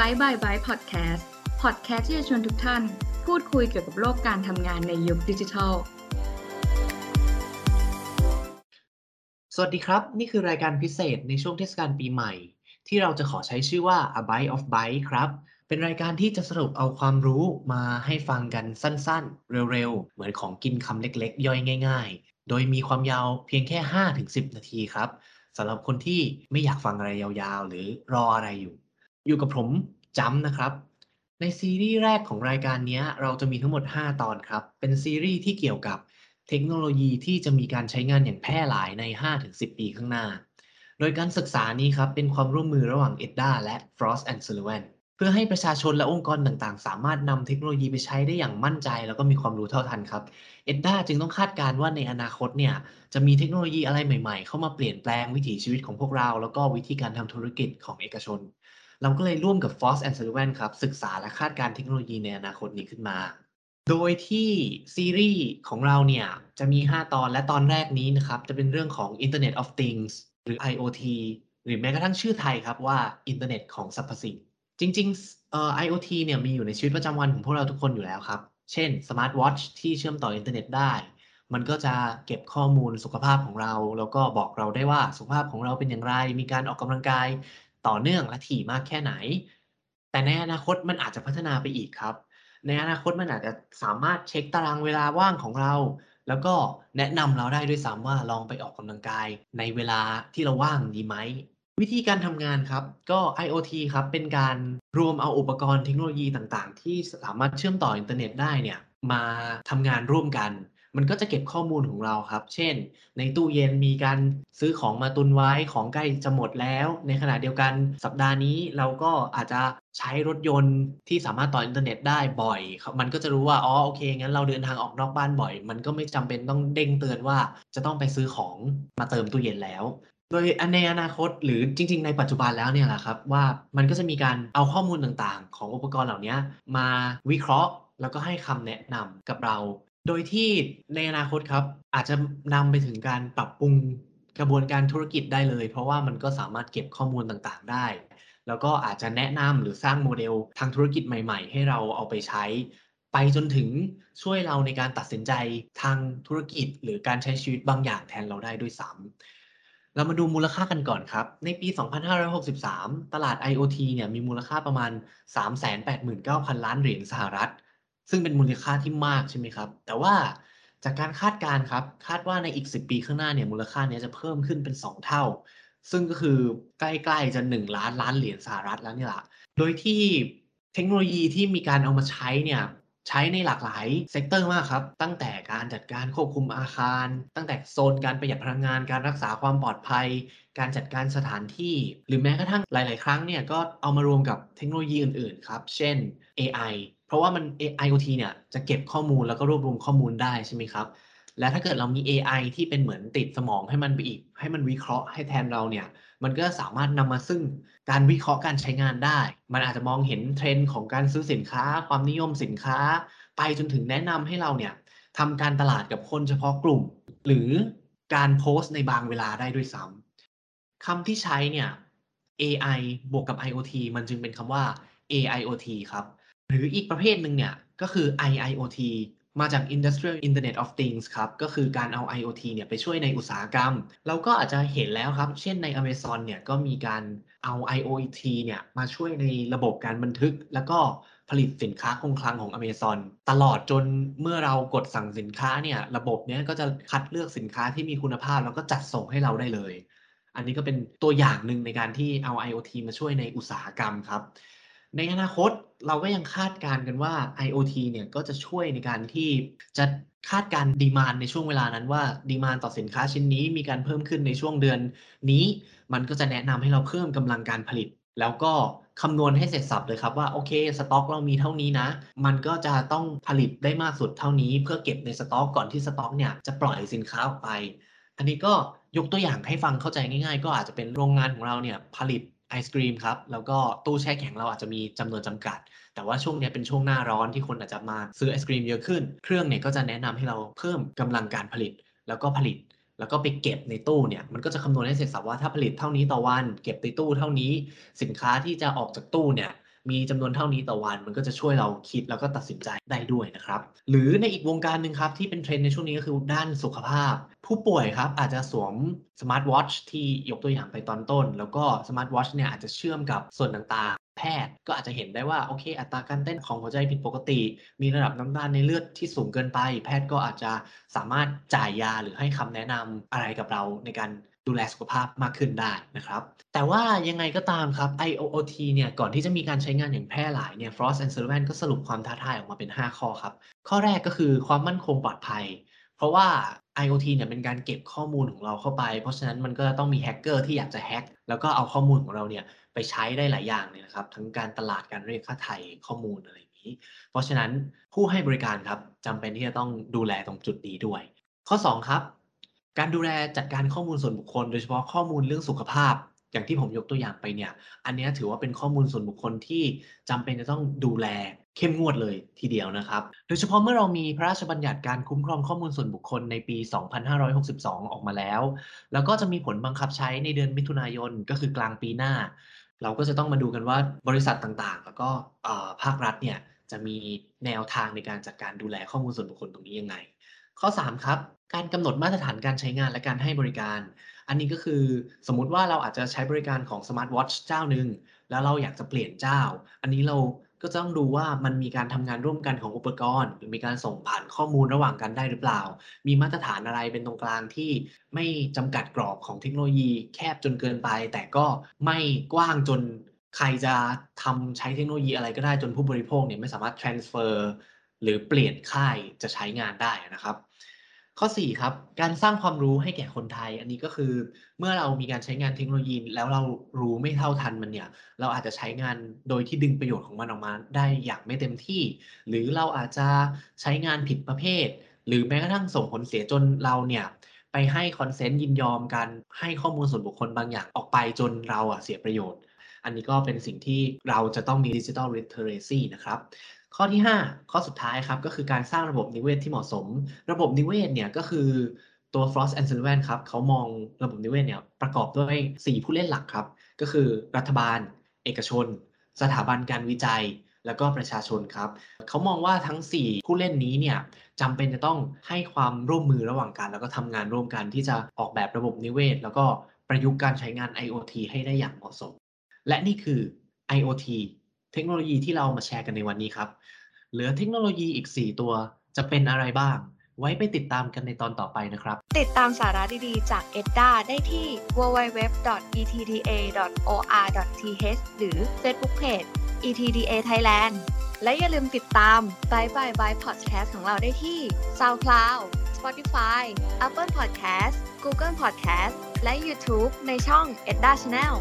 บายบายบายพอดแคสต์พอดแคสต์ที่จะชวนทุกท่าน พูดคุยเกี่ยวกับโลกการทำงานในยุคดิจิทัล สวัสดีครับ นี่คือรายการพิเศษในช่วงเทศกาลปีใหม่ ที่เราจะขอใช้ชื่อว่า A Bite of Byte ครับ เป็นรายการที่จะสรุปเอาความรู้มาให้ฟังกันสั้นๆ เร็วๆ เหมือนของกินคำเล็กๆ ย่อยง่าย ๆ โดยมีความยาวเพียงแค่ 5-10 นาทีครับสำหรับคนที่ไม่อยากฟังอะไรยาวๆ หรือรออะไรอยู่ อยู่กับผมจำนะครับ ในซีรีส์แรกของรายการนี้เราจะมีทั้งหมด 5 ตอนครับ เป็นซีรีส์ที่เกี่ยวกับเทคโนโลยีที่จะมีการใช้งานอย่างแพร่หลายใน 5-10 ปีข้างหน้า โดยการศึกษานี้ครับ เป็นความร่วมมือระหว่าง EDDA และ Frost and Sullivan เพื่อให้ประชาชนและองค์กรต่างๆ สามารถนำเทคโนโลยีไปใช้ได้อย่างมั่นใจ แล้วก็มีความรู้เท่าทันครับ EDDA จึงต้องคาดการณ์ว่าในอนาคตเนี่ยจะมีเทคโนโลยีอะไรใหม่ๆ เข้ามาเปลี่ยนแปลงวิถีชีวิตของพวกเรา แล้วก็วิธีการทำธุรกิจของเอกชน เราก็เลยร่วมกับ Frost and Sullivan ครับ ศึกษาและคาดการเทคโนโลยีในอนาคตนี้ขึ้นมา โดยที่ซีรีส์ของเราเนี่ยจะมี 5 ตอนและตอนแรกนี้นะครับ จะเป็นเรื่องของ Internet of Things หรือ IoT หรือแม้กระทั่งชื่อไทยครับว่าอินเทอร์เน็ตของสรรพสิ่ง จริงๆเอ่อ IoT เนี่ยมีอยู่ในชีวิตประจำวันของพวกเราทุกคนอยู่แล้วครับ เช่นสมาร์ทวอชที่เชื่อมต่ออินเทอร์เน็ตได้มันก็จะเก็บข้อมูลสุขภาพของเรา แล้วก็บอกเราได้ว่าสุขภาพของเราเป็นอย่างไร มีการออกกำลังกาย ต่อเนื่องและถี่มากแค่ไหน แต่ในอนาคตมันอาจจะพัฒนาไปอีกครับ ในอนาคตมันอาจจะสามารถเช็คตารางเวลาว่างของเรา แล้วก็แนะนำเราได้ด้วยซ้ำว่าลองไปออกกำลังกาย ในเวลาที่เราว่างดีไหมวิธีการทำงานครับ ก็ IoT ครับเป็นการรวมเอาอุปกรณ์เทคโนโลยีต่างๆ ที่สามารถเชื่อมต่ออินเทอร์เน็ตได้เนี่ยมาทำงานร่วมกัน มันก็จะเก็บข้อมูลของเราครับ เช่น ในตู้เย็นมีการซื้อของมาตุนไว้ของใกล้จะหมดแล้ว ในขณะเดียวกันสัปดาห์นี้เราก็อาจจะใช้รถยนต์ที่สามารถต่ออินเทอร์เน็ตได้บ่อย มันก็จะรู้ว่า อ๋อ โอเค งั้นเราเดินทางออกนอกบ้านบ่อย มันก็ไม่จำเป็นต้องเด้งเตือนว่าจะต้องไปซื้อของมาเติมตู้เย็นแล้ว โดยในอนาคตหรือจริง ๆ ในปัจจุบันแล้วเนี่ยแหละครับว่ามันก็จะมีการเอาข้อมูลต่างๆ ของอุปกรณ์เหล่านี้มาวิเคราะห์ แล้วก็ให้คำแนะนำกับเรา โดยที่ในอนาคตครับ อาจจะนำไปถึงการปรับปรุงกระบวนการธุรกิจได้เลย เพราะว่ามันก็สามารถเก็บข้อมูลต่างๆได้ แล้วก็อาจจะแนะนำหรือสร้างโมเดลทางธุรกิจใหม่ๆ ให้เราเอาไปใช้ ไปจนถึงช่วยเราในการตัดสินใจทางธุรกิจ หรือการใช้ชีวิตบางอย่างแทนเราได้ด้วยซ้ำเรามาดูมูลค่ากันก่อนครับ ในปี 2563 ตลาด IoT เนี่ยมีมูลค่าประมาณ 389,000 ล้านเหรียญสหรัฐ ซึ่งเป็นมูลค่าที่มากใช่ไหมครับ แต่ว่าจากการคาดการณ์ครับ คาดว่าในอีก 10 ปีข้างหน้าเนี่ยมูลค่านี้จะเพิ่มขึ้นเป็น 2 เท่า ซึ่งก็คือใกล้ๆจะ 1 ล้านล้านเหรียญสหรัฐแล้วนี่แหละโดยที่เทคโนโลยีที่มีการเอามาใช้เนี่ยใช้ในหลากหลาย sector มากครับ ตั้งแต่การจัดการควบคุมอาคาร ตั้งแต่โซนการประหยัดพลังงาน การรักษาความปลอดภัย การจัดการสถานที่ หรือแม้กระทั่งหลาย ๆ ครั้งเนี่ยก็เอามารวมกับเทคโนโลยีอื่น ๆ ครับ เช่น AI เพราะว่ามัน IoT เนี่ยจะเก็บข้อมูลแล้วก็รวบรวมข้อมูลได้ใช่ไหมครับ และถ้าเกิดเรามี AI ที่เป็นเหมือนติดสมองให้มันไปอีก ให้มันวิเคราะห์ให้แทนเราเนี่ย มันก็สามารถนำมาซึ่งการวิเคราะห์การใช้งานได้ มันอาจจะมองเห็นเทรนด์ของการซื้อสินค้า ความนิยมสินค้า ไปจนถึงแนะนำให้เราเนี่ยทำการตลาดกับคนเฉพาะกลุ่ม หรือการโพสต์ในบางเวลาได้ด้วยซ้ำคำที่ใช้เนี่ย AI บวกกับ IoT มันจึงเป็นคำว่า AIoT ครับ รืออีกประเภทหนึ่งเนี่ยก็คือ IIoT มาจาก Industrial Internet of Things ครับ ก็คือการเอา IoT เนี่ยไปช่วยในอุตสาหกรรม เราก็อาจจะเห็นแล้วครับ เช่นใน Amazon เนี่ยก็มีการเอา IoT เนี่ยมาช่วยในระบบการบันทึก แล้วก็ผลิตสินค้าคงคลังของ Amazon ตลอดจนเมื่อเรากดสั่งสินค้าเนี่ยระบบเนี้ยก็จะคัดเลือกสินค้าที่มีคุณภาพ แล้วก็จัดส่งให้เราได้เลย อันนี้ก็เป็นตัวอย่างหนึ่งในการที่เอา IoT มาช่วยในอุตสาหกรรมครับ ในอนาคตเราก็ยังคาดการณ์กันว่า IoT เนี่ยก็จะช่วยในการที่จะคาดการดีมานในช่วงเวลานั้นว่าดีมานต่อสินค้าชิ้นนี้มีการเพิ่มขึ้นในช่วงเดือนนี้ มันก็จะแนะนำให้เราเพิ่มกำลังการผลิต แล้วก็คำนวณให้เสร็จสับเลยครับว่าโอเคสต็อกเรามีเท่านี้นะ มันก็จะต้องผลิตได้มากสุดเท่านี้ เพื่อเก็บในสต็อกก่อนที่สต็อกเนี่ยจะปล่อยสินค้าออกไป อันนี้ก็ยกตัวอย่างให้ฟังเข้าใจง่าย ๆ ก็อาจจะเป็นโรงงานของเราเนี่ยผลิต ไอศกรีมครับ แล้วก็ตู้แช่แข็งเราอาจจะมีจำนวนจำกัด แต่ว่าช่วงนี้เป็นช่วงหน้าร้อนที่คนอาจจะมาซื้อไอศกรีมเยอะขึ้น เครื่องเนี่ยก็จะแนะนำให้เราเพิ่มกำลังการผลิต แล้วก็ผลิต แล้วก็ไปเก็บในตู้เนี่ย มันก็จะคำนวณให้เสร็จสับว่าถ้าผลิตเท่านี้ต่อวัน เก็บในตู้เท่านี้ สินค้าที่จะออกจากตู้เนี่ย มีจำนวนเท่านี้ต่อวัน มันก็จะช่วยเราคิดแล้วก็ตัดสินใจได้ด้วยนะครับ หรือในอีกวงการหนึ่งครับ ที่เป็นเทรนด์ในช่วงนี้ก็คือด้านสุขภาพ ผู้ป่วยครับ อาจจะสวมสมาร์ทวอชที่ยกตัวอย่างไปตอนต้น แล้วก็สมาร์ทวอชเนี่ยอาจจะเชื่อมกับส่วนต่าง แพทย์ ก็อาจจะเห็นได้ว่าโอเค อัตราการเต้นของหัวใจผิดปกติ มีระดับน้ำตาลในเลือดที่สูงเกินไป แพทย์ก็อาจจะสามารถจ่ายยาหรือให้คำแนะนำอะไรกับเราในการดูแลสุขภาพมากขึ้นได้นะครับ แต่ว่ายังไงก็ตามครับ IoT เนี่ย ก่อนที่จะมีการใช้งานอย่างแพร่หลายเนี่ย Frost and Sullivan ก็สรุปความท้าทายออกมาเป็น 5 ข้อครับ ข้อแรกก็คือความมั่นคงปลอดภัย ราะว่า IoT เนี่ยเป็นการเก็บข้อมูลของเราเข้าไป เพราะฉะนั้นมันก็ต้องมีแฮกเกอร์ที่อยากจะแฮกแล้วก็เอาข้อมูลของเราเนี่ยไปใช้ได้หลายอย่างเลยนะครับ ทั้งการตลาดการเรียกค่าไถ่ข้อมูลอะไรอย่างนี้ เพราะฉะนั้นผู้ให้บริการครับจำเป็นที่จะต้องดูแลตรงจุดนี้ด้วย ข้อ 2 ครับ การดูแลจัดการข้อมูลส่วนบุคคล โดยเฉพาะข้อมูลเรื่องสุขภาพ อย่างที่ผมยกตัวอย่างไปเนี่ย อันนี้ถือว่าเป็นข้อมูลส่วนบุคคลที่จำเป็นจะต้องดูแล เข้มงวดเลยทีเดียวนะครับ โดยเฉพาะเมื่อเรามีพระราชบัญญัติการคุ้มครองข้อมูลส่วนบุคคลในปี 2562 ออกมาแล้ว แล้วก็จะมีผลบังคับใช้ในเดือนมิถุนายนก็คือกลางปีหน้า เราก็จะต้องมาดูกันว่าบริษัทต่างๆ แล้วก็ภาครัฐเนี่ยจะมีแนวทางในการจัดการดูแลข้อมูลส่วนบุคคลตรงนี้ยังไง ข้อ 3 ครับ การกำหนดมาตรฐานการใช้งานและการให้บริการ อันนี้ก็คือสมมุติว่าเราอาจจะใช้บริการของ Smart Watch เจ้าหนึ่งแล้วเราอยากจะเปลี่ยนเจ้า อันนี้เรา ก็ต้องดูว่ามันมีการทำงานร่วมกันของอุปกรณ์ หรือมีการส่งผ่านข้อมูลระหว่างกันได้หรือเปล่า มีมาตรฐานอะไรเป็นตรงกลางที่ไม่จำกัดกรอบของเทคโนโลยีแคบจนเกินไป แต่ก็ไม่กว้างจนใครจะทำใช้เทคโนโลยีอะไรก็ได้จนผู้บริโภคเนี่ยไม่สามารถ transfer หรือเปลี่ยนค่ายจะใช้งานได้นะครับ ข้อ 4 ครับ การสร้างความรู้ให้แก่คนไทย อันนี้ก็คือเมื่อเรามีการใช้งานเทคโนโลยี แล้วเรารู้ไม่เท่าทันมันเนี่ย เราอาจจะใช้งานโดยที่ดึงประโยชน์ของมันออกมาได้อย่างไม่เต็มที่ หรือเราอาจจะใช้งานผิดประเภท หรือแม้กระทั่งส่งผลเสียจนเราเนี่ยไปให้ consent ยินยอมการให้ข้อมูลส่วนบุคคลบางอย่างออกไปจนเราอะเสียประโยชน์ อันนี้ก็เป็นสิ่งที่เราจะต้องมี digital literacy นะครับข้อที่ 5 ข้อสุดท้ายครับก็คือการสร้างระบบนิเวศที่เหมาะสม ระบบนิเวศเนี่ยก็คือตัว Frost and Sullivan ครับเขามองระบบนิเวศเนี่ยประกอบด้วย 4 ผู้เล่นหลักครับ ก็คือรัฐบาล เอกชน สถาบันการวิจัย แล้วก็ประชาชนครับ เขามองว่าทั้ง 4 ผู้เล่นนี้เนี่ยจำเป็นจะต้องให้ความร่วมมือระหว่างกัน แล้วก็ทำงานร่วมกันที่จะออกแบบระบบนิเวศ แล้วก็ประยุกต์การใช้งาน IoT ให้ได้อย่างเหมาะสม และนี่คือ IoT เทคโนโลยีที่เรามาแชร์กันในวันนี้ครับ เหลือเทคโนโลยีอีก 4 ตัวจะเป็นอะไรบ้าง ไว้ไปติดตามกันในตอนต่อไปนะครับ ติดตามสาระดี ๆ จาก EDDA ได้ที่ www.etda.or.th หรือ Facebook Page ETDA Thailand และอย่าลืมติดตาม Bye Bye Bye Podcast ของเราได้ที่ SoundCloud Spotify Apple Podcast Google Podcast และ YouTube ในช่อง EDDA Channel